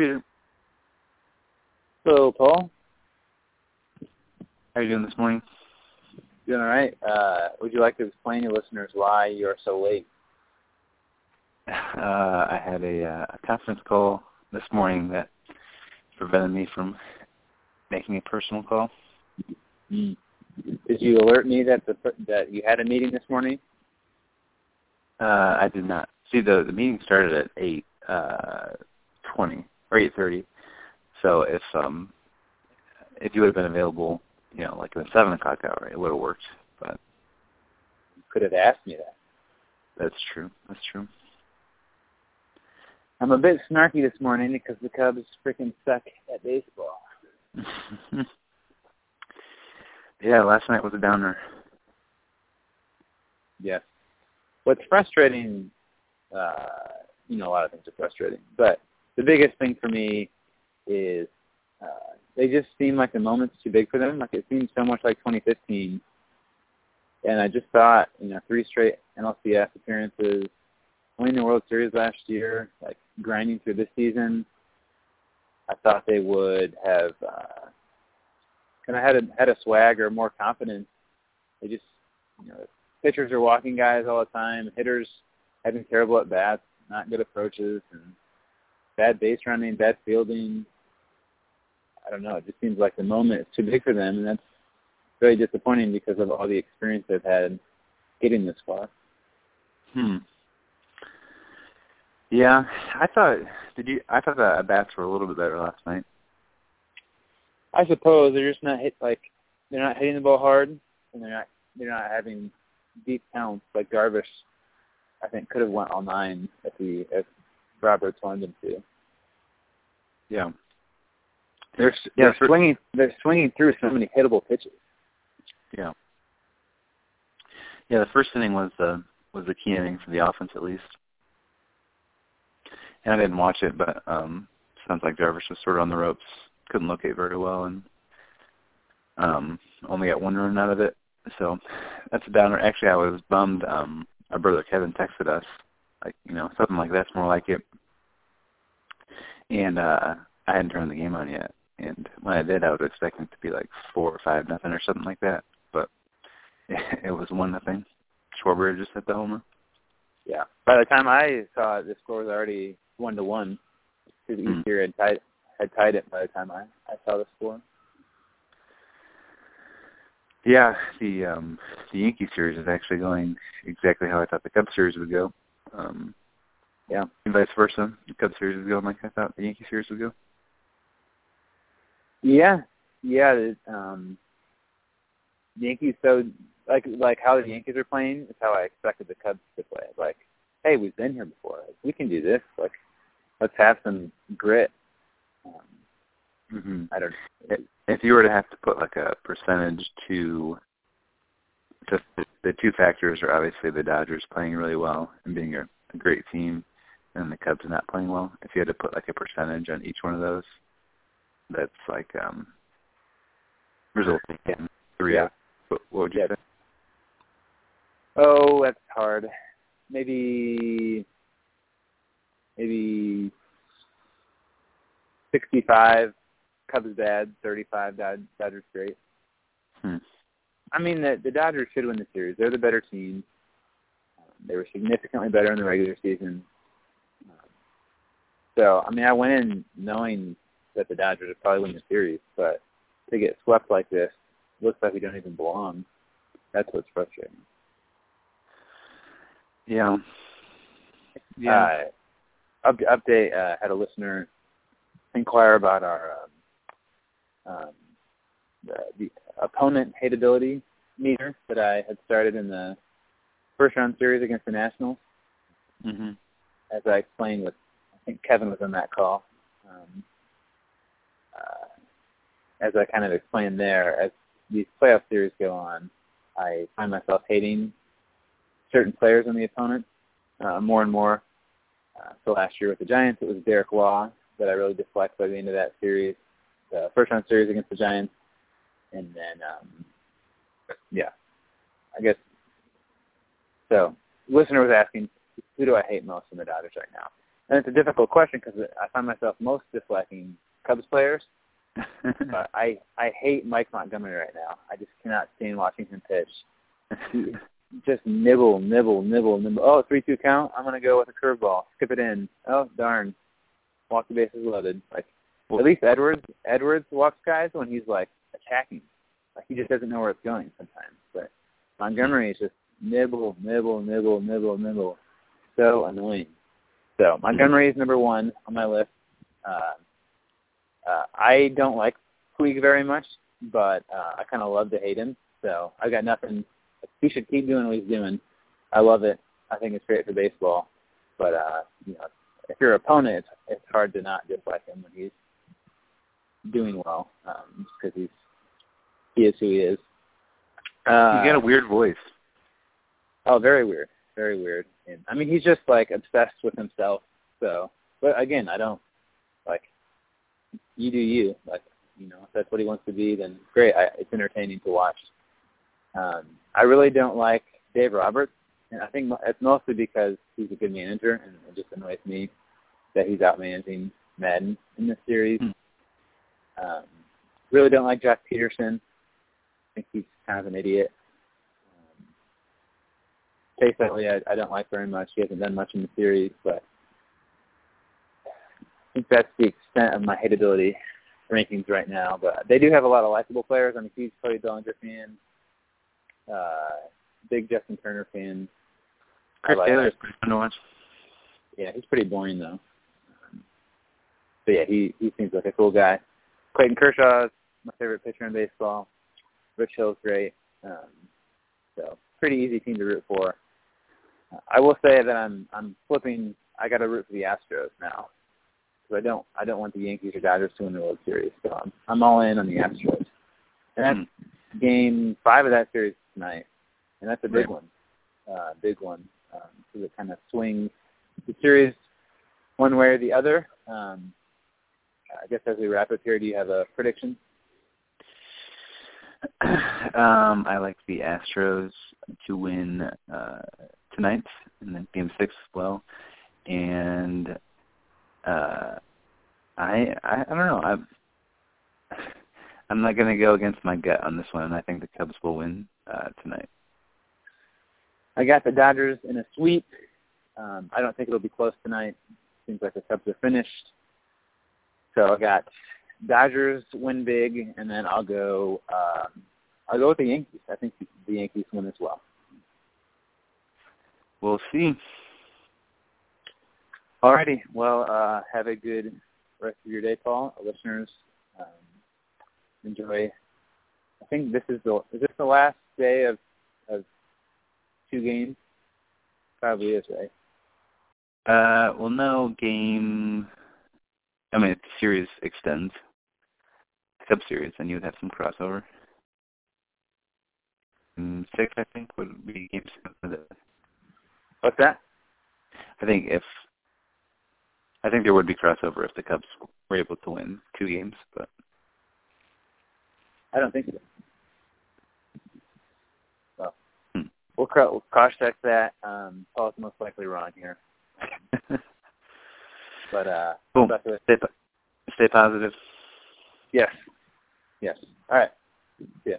Peter. Hello, Paul. How are you doing this morning? Doing all right. Uh, would you like to explain to listeners why you are so late? Uh, I had a, uh, a conference call this morning that prevented me from making a personal call. Did you alert me that the that you had a meeting this morning? Uh, I did not. See, the the meeting started at eight uh, twenty or eight thirty. So if um if you would have been available, you know, like in the seven o'clock hour, it would have worked. But you could have asked me that. That's true. That's true. I'm a bit snarky this morning because the Cubs freaking suck at baseball. yeah, last night was a downer. Yes. What's frustrating, uh, you know, a lot of things are frustrating, but the biggest thing for me is uh, they just seem like the moment's too big for them. Like it seems so much like 2015. And I just thought, you know, three straight NLCS appearances, winning the World Series last year, like grinding through this season. I thought they would have uh, kind of had a had a swag or more confidence. They just, you know, pitchers are walking guys all the time. Hitters having terrible at bats, not good approaches, and bad base running, bad fielding. I don't know. It just seems like the moment is too big for them, and that's very disappointing because of all the experience they've had getting this far. Hmm. Yeah, I thought. Did you? I thought the bats were a little bit better last night. I suppose they're just not hit like they're not hitting the ball hard, and they're not they're not having deep counts like Darvish. I think could have went all nine if he if Roberts wanted to. Yeah. They're they're yeah, swinging they're swinging through so many hittable pitches. Yeah. Yeah, the first inning was the was the key inning for the offense at least. And I didn't watch it, but um sounds like Darvish was sort of on the ropes, couldn't locate very well, and um only got one run out of it. So that's a downer. Actually, I was bummed. Um, our brother Kevin texted us, like you know something like that's more like it. And uh I hadn't turned the game on yet, and when I did, I was expecting it to be like four or five nothing or something like that, but it was one nothing. Schwarber just hit the homer. Yeah. By the time I saw it, the score was already one to one. Because mm. Ethier had tied had tied it by the time I I saw the score. Yeah, the um the Yankee series is actually going exactly how I thought the Cubs series would go. Um yeah. And vice versa. The Cubs series would go like I thought the Yankee series would go. Yeah, yeah. It, um, Yankees. So like like how the Yankees are playing is how I expected the Cubs to play. Like, hey, we've been here before. Like, we can do this. Like, let's have some grit. Um, mm-hmm. I don't. If, if you were to have to put like a percentage to just the, the two factors are obviously the Dodgers playing really well and being a, a great team, and the Cubs are not playing well. If you had to put like a percentage on each one of those, that's like um resulting in three yeah. What, what would you yeah. say? Oh, that's hard. Maybe maybe sixty-five Cubs bad, thirty-five Dodgers great. Hmm. I mean, the the Dodgers should win the series. They're the better team. they were significantly better in the regular season. So, I mean, I went in knowing that the Dodgers would probably win the series, but to get swept like this, looks like we don't even belong. That's what's frustrating. Yeah. Yeah. Uh, update uh, had a listener inquire about our um, um, the, the opponent hateability meter that I had started in the first round series against the Nationals. Mm-hmm. As I explained with, think Kevin was on that call. Um, uh, as I kind of explained there, as these playoff series go on, I find myself hating certain players on the opponent uh, more and more. Uh, so last year with the Giants, it was Derek Waugh that I really disliked by the end of that series, the first round series against the Giants, and then um, yeah, I guess. So, listener was asking, who do I hate most in the Dodgers right now? And it's a difficult question because I find myself most disliking Cubs players. but I I hate Mike Montgomery right now. I just cannot stand watching him pitch. Just nibble, nibble, nibble, nibble. Oh, three two count. I'm gonna go with a curveball. Skip it in. Oh darn, walk the bases loaded. Like at least Edwards Edwards walks guys when he's like attacking. Like he just doesn't know where it's going sometimes. But Montgomery is just nibble, nibble, nibble, nibble, nibble. So annoying. So Montgomery is number one on my list. Uh, uh, I don't like Puig very much, but uh, I kind of love to hate him. So I got nothing. He should keep doing what he's doing. I love it. I think it's great for baseball. But uh, you know, if you're an opponent, it's, it's hard to not dislike him when he's doing well, um, because he's he is who he is. Uh, you got a weird voice. Oh, very weird, very weird. And I mean, he's just like obsessed with himself. So, but again, I don't like you do you. Like, you know, if that's what he wants to be, then great. I, it's entertaining to watch. Um, I really don't like Dave Roberts, and I think it's mostly because he's a good manager, and it just annoys me that he's out managing Maddon in this series. Hmm. Um, really don't like Joc Pederson. I think he's kind of an idiot. Chase Utley, I, I don't like very much. He hasn't done much in the series, but I think that's the extent of my hateability rankings right now. But they do have a lot of likable players. I'm a huge Cody Bellinger fan. Uh, big Justin Turner fan. Chris like Taylor is pretty fun to watch. Yeah, he's pretty boring though. But yeah, he he seems like a cool guy. Clayton Kershaw is my favorite pitcher in baseball. Rich Hill's great. Um, so pretty easy team to root for. I will say that I'm I'm flipping. I got to root for the Astros now. So I don't I don't want the Yankees or Dodgers to win the World Series. So I'm I'm all in on the Astros. And that's mm. game five of that series tonight, and that's a big one, uh, big one. Um, so it kind of swings the series one way or the other. Um, I guess as we wrap up here, do you have a prediction? Um, I like the Astros to win uh, tonight, and then Game Six as well. And uh, I, I don't know. I'm I'm not going to go against my gut on this one. I think the Cubs will win uh, tonight. I got the Dodgers in a sweep. Um, I don't think it'll be close tonight. Seems like the Cubs are finished. So I got Dodgers win big, and then I'll go. Um, I'll go with the Yankees. I think the Yankees win as well. We'll see. Alrighty. Well, uh, have a good rest of your day, Paul. Our listeners, um, enjoy. I think this is the is this the last day of of two games? Probably is, right? Uh, well, no game. I mean, if the series extends, sub series, then you would have some crossover. And six, I think, would be game seven. What's that? I think if I think there would be crossover if the Cubs were able to win two games, but I don't think so. Well, hmm. we'll, we'll cross check that. Um, Paul's most likely wrong here. but uh, cool. Stay, stay positive. Yes. Yes. All right. Yeah.